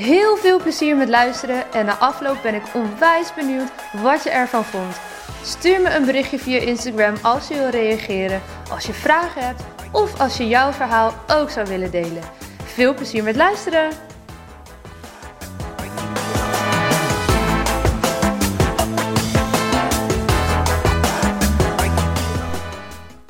Heel veel plezier met luisteren en na afloop ben ik onwijs benieuwd wat je ervan vond. Stuur me een berichtje via Instagram als je wil reageren, als je vragen hebt of als je jouw verhaal ook zou willen delen. Veel plezier met luisteren!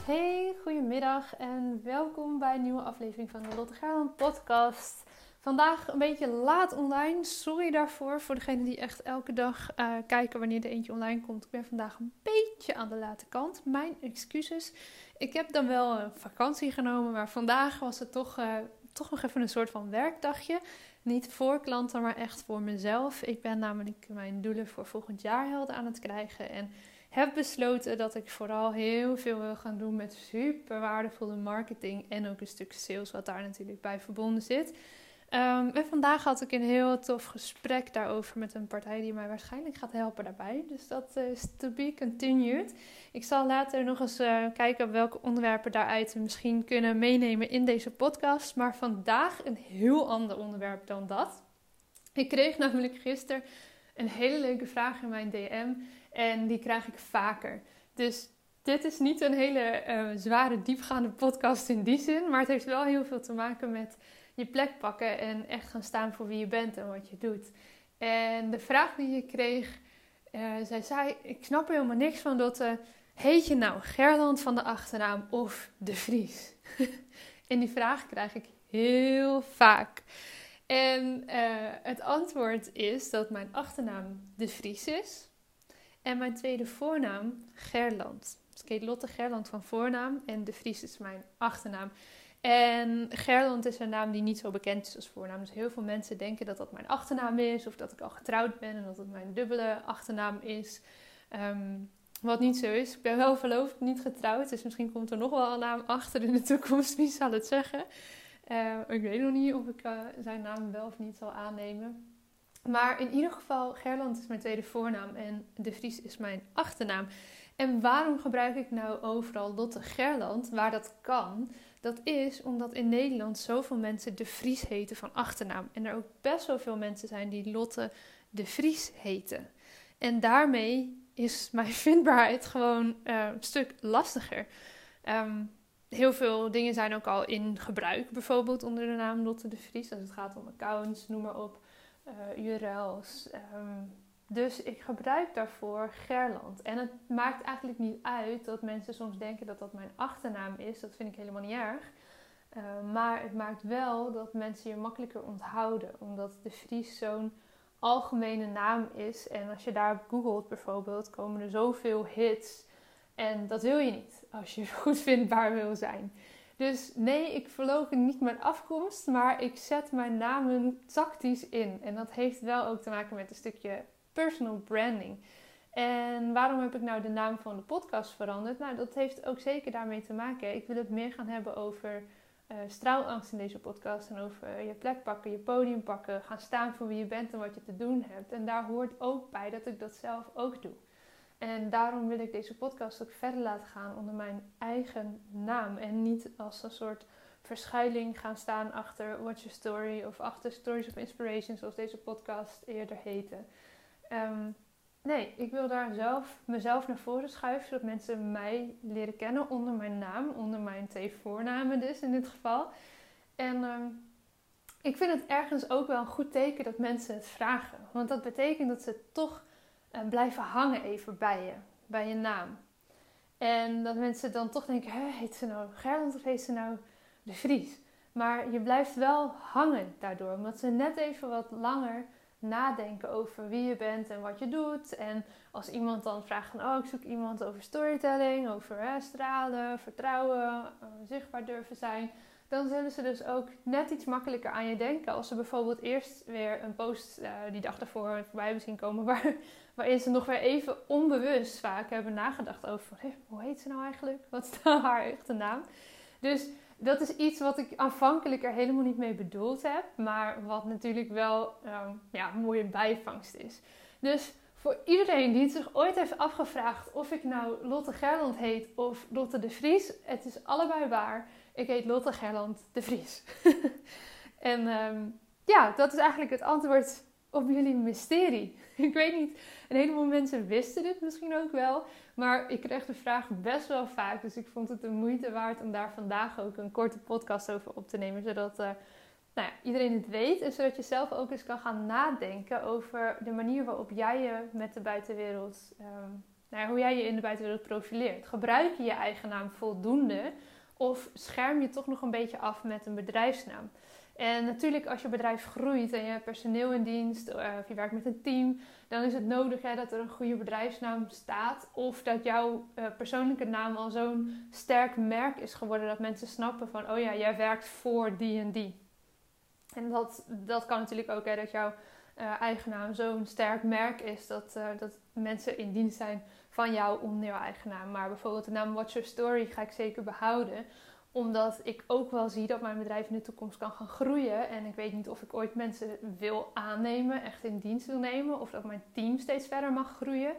Hey, goedemiddag en welkom bij een nieuwe aflevering van de Lotte podcast. Vandaag een beetje laat online. Sorry daarvoor. Voor degenen die echt elke dag uh, kijken wanneer er eentje online komt. Ik ben vandaag een beetje aan de late kant. Mijn excuses. Ik heb dan wel een vakantie genomen. Maar vandaag was het toch, uh, toch nog even een soort van werkdagje. Niet voor klanten, maar echt voor mezelf. Ik ben namelijk mijn doelen voor volgend jaar helder aan het krijgen. En heb besloten dat ik vooral heel veel wil gaan doen met super waardevolle marketing. En ook een stuk sales, wat daar natuurlijk bij verbonden zit. En vandaag had ik een heel tof gesprek daarover met een partij die mij waarschijnlijk gaat helpen daarbij. Dus dat is to be continued. Ik zal later nog eens uh, kijken welke onderwerpen daaruit misschien kunnen meenemen in deze podcast. Maar vandaag een heel ander onderwerp dan dat. Ik kreeg namelijk gisteren een hele leuke vraag in mijn DM en die krijg ik vaker. Dus dit is niet een hele uh, zware, diepgaande podcast in die zin, maar het heeft wel heel veel te maken met je plek pakken en echt gaan staan voor wie je bent en wat je doet. En de vraag die je kreeg, uh, zij zei: Ik snap er helemaal niks van, Dotte. Heet je nou Gerland van de achternaam of De Vries? en die vraag krijg ik heel vaak. En uh, het antwoord is dat mijn achternaam De Vries is en mijn tweede voornaam Gerland. Dus ik heet Lotte Gerland van voornaam en De Vries is mijn achternaam. En Gerland is een naam die niet zo bekend is als voornaam. Dus heel veel mensen denken dat dat mijn achternaam is. Of dat ik al getrouwd ben en dat het mijn dubbele achternaam is. Um, wat niet zo is. Ik ben wel verloofd, niet getrouwd. Dus misschien komt er nog wel een naam achter in de toekomst. Wie zal het zeggen? Uh, ik weet nog niet of ik uh, zijn naam wel of niet zal aannemen. Maar in ieder geval, Gerland is mijn tweede voornaam en De Vries is mijn achternaam. En waarom gebruik ik nou overal Lotte Gerland, waar dat kan? Dat is omdat in Nederland zoveel mensen de Vries heten van achternaam. En er ook best wel veel mensen zijn die Lotte de Vries heten. En daarmee is mijn vindbaarheid gewoon uh, een stuk lastiger. Um, heel veel dingen zijn ook al in gebruik, bijvoorbeeld onder de naam Lotte de Vries. Als het gaat om accounts, noem maar op, uh, URL's. Um, dus ik gebruik daarvoor Gerland. En het maakt eigenlijk niet uit dat mensen soms denken dat dat mijn achternaam is. Dat vind ik helemaal niet erg. Uh, maar het maakt wel dat mensen je makkelijker onthouden. Omdat de Vries zo'n algemene naam is. En als je daarop googelt bijvoorbeeld, komen er zoveel hits. En dat wil je niet als je goed vindbaar wil zijn. Dus nee, ik verlogen niet mijn afkomst, maar ik zet mijn namen tactisch in. En dat heeft wel ook te maken met een stukje personal branding. En waarom heb ik nou de naam van de podcast veranderd? Nou, dat heeft ook zeker daarmee te maken. Ik wil het meer gaan hebben over uh, straalangst in deze podcast. En over je plek pakken, je podium pakken. Gaan staan voor wie je bent en wat je te doen hebt. En daar hoort ook bij dat ik dat zelf ook doe. En daarom wil ik deze podcast ook verder laten gaan onder mijn eigen naam. En niet als een soort verschuiling gaan staan achter Watch Your Story of achter Stories of Inspiration, zoals deze podcast eerder heette. Um, nee, ik wil daar zelf mezelf naar voren schuiven, zodat mensen mij leren kennen onder mijn naam, onder mijn twee voornamen dus in dit geval. En um, ik vind het ergens ook wel een goed teken dat mensen het vragen. Want dat betekent dat ze toch uh, blijven hangen even bij je, bij je naam. En dat mensen dan toch denken, heet ze nou Gerland of heet ze nou De Vries? Maar je blijft wel hangen daardoor, omdat ze net even wat langer nadenken over wie je bent en wat je doet. En als iemand dan vraagt van, oh, ik zoek iemand over storytelling, over stralen, vertrouwen, uh, zichtbaar durven zijn. dan zullen ze dus ook net iets makkelijker aan je denken. Als ze bijvoorbeeld eerst weer een post uh, die dag daarvoor voorbij hebben zien komen, waar, waarin ze nog weer even onbewust vaak hebben nagedacht over hoe heet ze nou eigenlijk? Wat is nou haar echte naam? Dus dat is iets wat ik aanvankelijk er helemaal niet mee bedoeld heb, maar wat natuurlijk wel uh, ja, een mooie bijvangst is. Dus voor iedereen die zich ooit heeft afgevraagd of ik nou Lotte Gerland heet of Lotte de Vries, het is allebei waar. Ik heet Lotte Gerland de Vries. en um, ja, dat is eigenlijk het antwoord op jullie mysterie. ik weet niet, een heleboel mensen wisten dit misschien ook wel. Maar ik kreeg de vraag best wel vaak. Dus ik vond het de moeite waard om daar vandaag ook een korte podcast over op te nemen. Zodat uh, nou ja, iedereen het weet. En zodat je zelf ook eens kan gaan nadenken over de manier waarop jij je met de buitenwereld. Um, nou ja, hoe jij je in de buitenwereld profileert. Gebruik je je eigen naam voldoende? Of scherm je toch nog een beetje af met een bedrijfsnaam? En natuurlijk, als je bedrijf groeit en je hebt personeel in dienst eh, of je werkt met een team, dan is het nodig hè, dat er een goede bedrijfsnaam staat. Of dat jouw uh, persoonlijke naam al zo'n sterk merk is geworden dat mensen snappen van, oh ja, jij werkt voor die en die. En dat, dat kan natuurlijk ook, hè, dat jouw uh, eigen naam zo'n sterk merk is dat, dat mensen in dienst zijn van jouw eigen naam. Maar bijvoorbeeld de naam Watch Your Story ga ik zeker behouden omdat ik ook wel zie dat mijn bedrijf in de toekomst kan gaan groeien. En ik weet niet of ik ooit mensen wil aannemen, echt in dienst wil nemen. Of dat mijn team steeds verder mag groeien.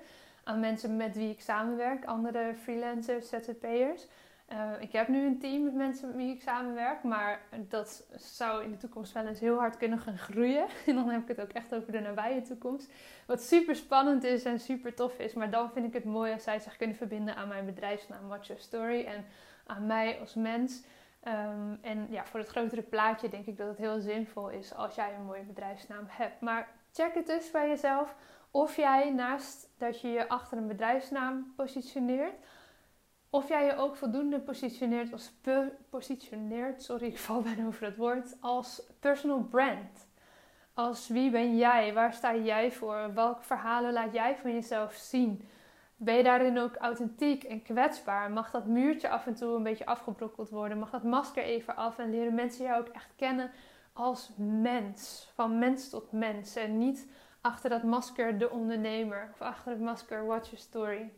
Aan mensen met wie ik samenwerk, andere freelancers, ZZP'ers. Uh, ik heb nu een team met mensen met wie ik samenwerk. Maar dat zou in de toekomst wel eens heel hard kunnen gaan groeien. En dan heb ik het ook echt over de nabije toekomst. Wat super spannend is en super tof is. Maar dan vind ik het mooi als zij zich kunnen verbinden aan mijn bedrijfsnaam Watch Your Story. En aan mij als mens. Ehm, en ja, voor het grotere plaatje denk ik dat het heel zinvol is als jij een mooie bedrijfsnaam hebt. Maar check het dus bij jezelf of jij naast dat je je achter een bedrijfsnaam positioneert, of jij je ook voldoende positioneert als positioneert, sorry, ik val bijna over het woord, als personal brand. Als wie ben jij? Waar sta jij voor? Welke verhalen laat jij van jezelf zien? Ben je daarin ook authentiek en kwetsbaar? Mag dat muurtje af en toe een beetje afgebrokkeld worden? Mag dat masker even af en leren mensen jou ook echt kennen als mens? Van mens tot mens. En niet achter dat masker de ondernemer of achter het masker watch your story.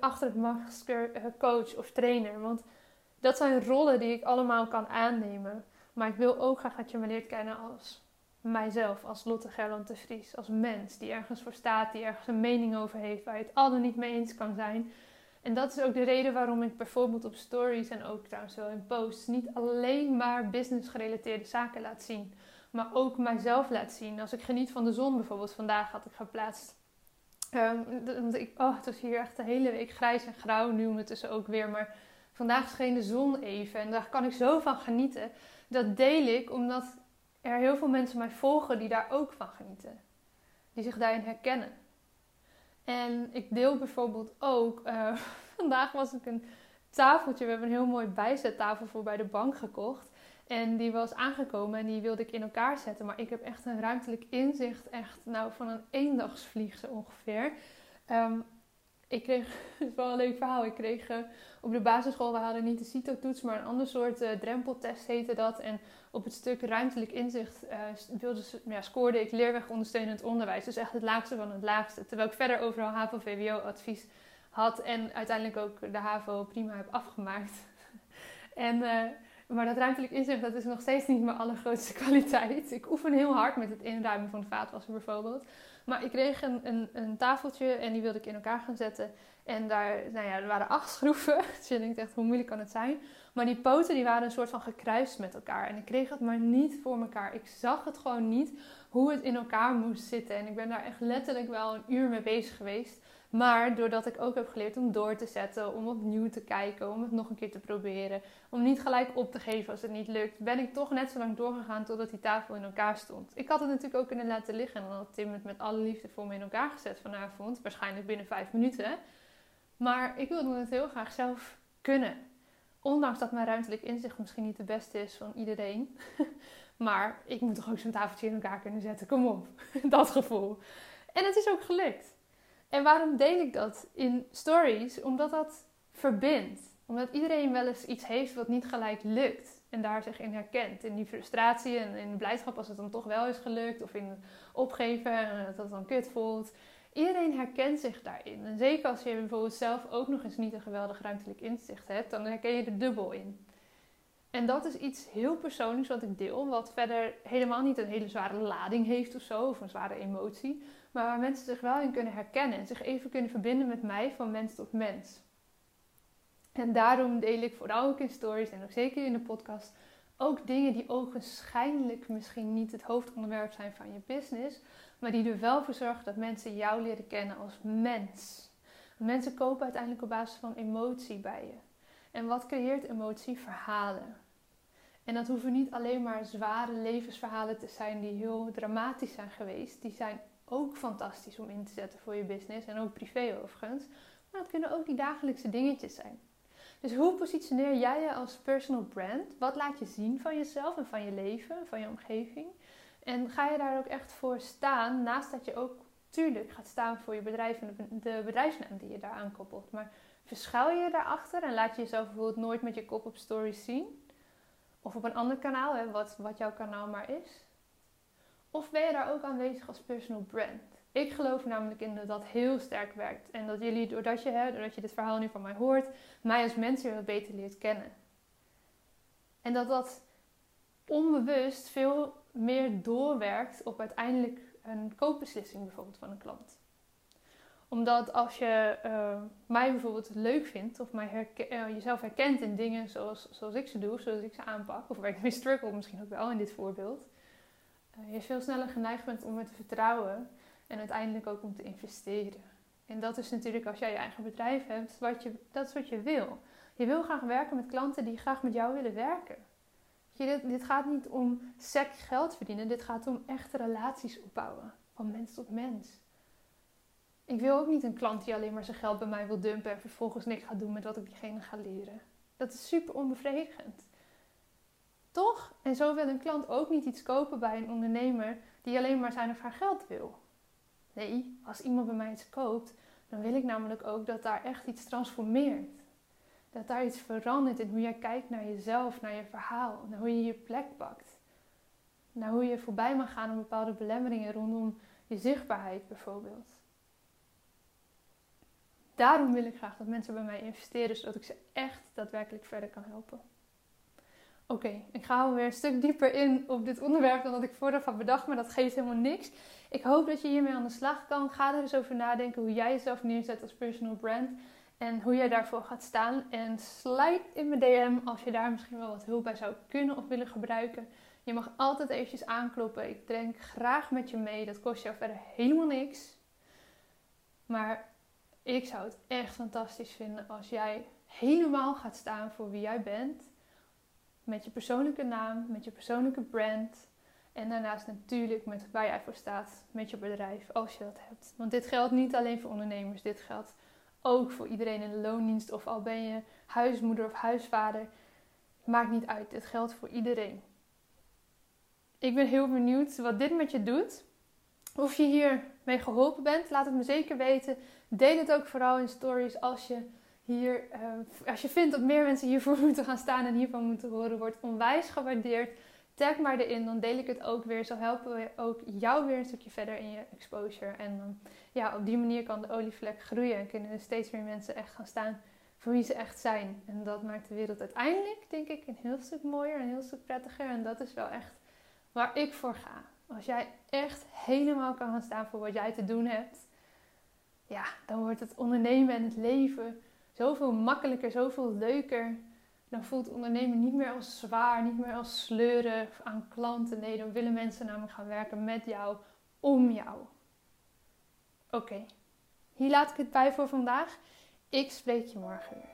Achter het masker eh, coach of trainer. Want dat zijn rollen die ik allemaal kan aannemen. Maar ik wil ook graag dat je me leert kennen als mijzelf als Lotte Gerland de Vries. Als mens die ergens voor staat, die ergens een mening over heeft, waar je het al niet mee eens kan zijn. En dat is ook de reden waarom ik bijvoorbeeld op stories en ook trouwens wel in posts niet alleen maar business gerelateerde zaken laat zien. Maar ook mijzelf laat zien. Als ik geniet van de zon bijvoorbeeld, vandaag had ik geplaatst. Um, ik, oh, het was hier echt de hele week grijs en grauw, nu ondertussen ook weer. Maar vandaag scheen de zon even en daar kan ik zo van genieten. Dat deel ik omdat er heel veel mensen mij volgen die daar ook van genieten. Die zich daarin herkennen. En ik deel bijvoorbeeld ook, uh, vandaag was ik een tafeltje, we hebben een heel mooi bijzettafel voor bij de bank gekocht. En die was aangekomen en die wilde ik in elkaar zetten. Maar ik heb echt een ruimtelijk inzicht, echt nou van een eendagsvlieg zo ongeveer. Um, ik kreeg, het wel een leuk verhaal. Ik kreeg uh, op de basisschool, we hadden niet de CITO-toets, maar een ander soort uh, drempeltest heette dat. En op het stuk ruimtelijk inzicht uh, wilde, ja, scoorde ik leerweg ondersteunend onderwijs. Dus echt het laagste van het laagste. Terwijl ik verder overal HAVO-VWO-advies had en uiteindelijk ook de HAVO prima heb afgemaakt. en, maar dat ruimtelijk inzicht, dat is nog steeds niet mijn allergrootste kwaliteit. Ik oefen heel hard met het inruimen van de vaatwasser bijvoorbeeld. Maar ik kreeg een, een, een, tafeltje en die wilde ik in elkaar gaan zetten. En daar, nou ja, er waren acht schroeven. Dus je denkt echt, hoe moeilijk kan het zijn? Maar die poten die waren een soort van gekruist met elkaar. En ik kreeg het maar niet voor elkaar. Ik zag het gewoon niet hoe het in elkaar moest zitten. En ik ben daar echt letterlijk wel een uur mee bezig geweest. Maar doordat ik ook heb geleerd om door te zetten, om opnieuw te kijken, om het nog een keer te proberen, om niet gelijk op te geven als het niet lukt, ben ik toch net zo lang doorgegaan totdat die tafel in elkaar stond. Ik had het natuurlijk ook kunnen laten liggen en dan had Tim het met alle liefde voor me in elkaar gezet vanavond, waarschijnlijk binnen vijf minuten. Maar ik wilde het heel graag zelf kunnen. Ondanks dat mijn ruimtelijk inzicht misschien niet de beste is van iedereen. maar ik moet toch ook zo'n tafeltje in elkaar kunnen zetten. Kom op. Dat gevoel. En het is ook gelukt. En waarom deel ik dat in stories? Omdat dat verbindt. Omdat iedereen wel eens iets heeft wat niet gelijk lukt. en daar zich in herkent. In die frustratie en in de blijdschap als het dan toch wel is gelukt. Of in opgeven en dat het dan kut voelt. Iedereen herkent zich daarin. En zeker als je bijvoorbeeld zelf ook nog eens niet een geweldig ruimtelijk inzicht hebt, dan herken je er dubbel in. En dat is iets heel persoonlijks wat ik deel, wat verder helemaal niet een hele zware lading heeft of zo, of een zware emotie, maar waar mensen zich wel in kunnen herkennen en zich even kunnen verbinden met mij van mens tot mens. En daarom deel ik vooral ook in stories en ook zeker in de podcast ook dingen die ogenschijnlijk misschien niet het hoofdonderwerp zijn van je business, maar die er wel voor zorgen dat mensen jou leren kennen als mens. Mensen kopen uiteindelijk op basis van emotie bij je. En wat creëert emotie? Verhalen. En dat hoeven niet alleen maar zware levensverhalen te zijn die heel dramatisch zijn geweest. Die zijn ook fantastisch om in te zetten voor je business en ook privé overigens. Maar het kunnen ook die dagelijkse dingetjes zijn. Dus hoe positioneer jij je als personal brand? Wat laat je zien van jezelf en van je leven, van je omgeving? En ga je daar ook echt voor staan, naast dat je ook tuurlijk gaat staan voor je bedrijf en de bedrijfsnaam die je daar aankoppelt. Maar verschuil je daarachter en laat je jezelf bijvoorbeeld nooit met je kop op stories zien? Of op een ander kanaal, hè, wat, wat jouw kanaal maar is? Of ben je daar ook aanwezig als personal brand? Ik geloof namelijk in dat dat heel sterk werkt. En dat jullie, doordat je, hè, doordat je dit verhaal nu van mij hoort, mij als mens weer beter leert kennen. En dat dat onbewust veel meer doorwerkt op uiteindelijk een koopbeslissing bijvoorbeeld van een klant. Omdat als je uh, mij bijvoorbeeld leuk vindt of mij uh, jezelf herkent in dingen zoals, zoals ik ze doe, zoals ik ze aanpak, of waar ik mee struggle misschien ook wel in dit voorbeeld, je veel sneller geneigd bent om me te vertrouwen en uiteindelijk ook om te investeren. En dat is natuurlijk als jij je eigen bedrijf hebt, wat je, dat is wat je wil. Je wil graag werken met klanten die graag met jou willen werken. Je, dit, dit gaat niet om sec geld verdienen, dit gaat om echte relaties opbouwen. Van mens tot mens. Ik wil ook niet een klant die alleen maar zijn geld bij mij wil dumpen en vervolgens niks gaat doen met wat ik diegene ga leren. Dat is super onbevredigend. Toch? En zo wil een klant ook niet iets kopen bij een ondernemer die alleen maar zijn of haar geld wil. Nee, als iemand bij mij iets koopt, dan wil ik namelijk ook dat daar echt iets transformeert. Dat daar iets verandert in hoe jij kijkt naar jezelf, naar je verhaal, naar hoe je je plek pakt. Naar hoe je voorbij mag gaan aan bepaalde belemmeringen rondom je zichtbaarheid bijvoorbeeld. Daarom wil ik graag dat mensen bij mij investeren, zodat ik ze echt daadwerkelijk verder kan helpen. Oké, ik ga weer een stuk dieper in op dit onderwerp dan dat ik vooraf had bedacht, maar dat geeft helemaal niks. Ik hoop dat je hiermee aan de slag kan. Ga er eens over nadenken hoe jij jezelf neerzet als personal brand en hoe jij daarvoor gaat staan. En slide in mijn DM als je daar misschien wel wat hulp bij zou kunnen of willen gebruiken. Je mag altijd eventjes aankloppen. Ik denk graag met je mee. Dat kost jou verder helemaal niks. Maar ik zou het echt fantastisch vinden als jij helemaal gaat staan voor wie jij bent met je persoonlijke naam, met je persoonlijke brand. En daarnaast natuurlijk met waar jij voor staat met je bedrijf, als je dat hebt. Want dit geldt niet alleen voor ondernemers, dit geldt ook voor iedereen in de loondienst. Of al ben je huismoeder of huisvader, maakt niet uit. Dit geldt voor iedereen. Ik ben heel benieuwd wat dit met je doet. Of je hiermee geholpen bent, laat het me zeker weten. Deel het ook vooral in stories als je hier, uh, als je vindt dat meer mensen hiervoor moeten gaan staan en hiervan moeten horen, wordt onwijs gewaardeerd. Tag maar erin, dan deel ik het ook weer. Zo helpen we ook jou weer een stukje verder in je exposure. En ja, op die manier kan de olievlek groeien en kunnen er steeds meer mensen echt gaan staan voor wie ze echt zijn. En dat maakt de wereld uiteindelijk, denk ik, een heel stuk mooier en heel stuk prettiger. En dat is wel echt waar ik voor ga. Als jij echt helemaal kan gaan staan voor wat jij te doen hebt, ja, dan wordt het ondernemen en het leven zoveel makkelijker, zoveel leuker. Dan voelt ondernemen niet meer als zwaar, niet meer als sleuren aan klanten. Nee, dan willen mensen namelijk gaan werken met jou, om jou. Oké, hier laat ik het bij voor vandaag. Ik spreek je morgen weer.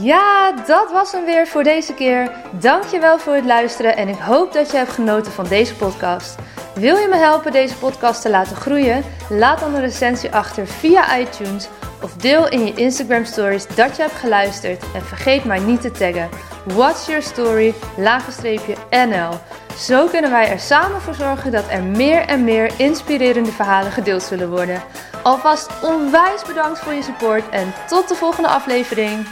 Ja, dat was hem weer voor deze keer. Dankjewel voor het luisteren en ik hoop dat je hebt genoten van deze podcast. Wil je me helpen deze podcast te laten groeien? Laat dan een recensie achter via iTunes of deel in je Instagram stories dat je hebt geluisterd en vergeet mij niet te taggen. What's your story? NL. Zo kunnen wij er samen voor zorgen dat er meer en meer inspirerende verhalen gedeeld zullen worden. Alvast onwijs bedankt voor je support en tot de volgende aflevering.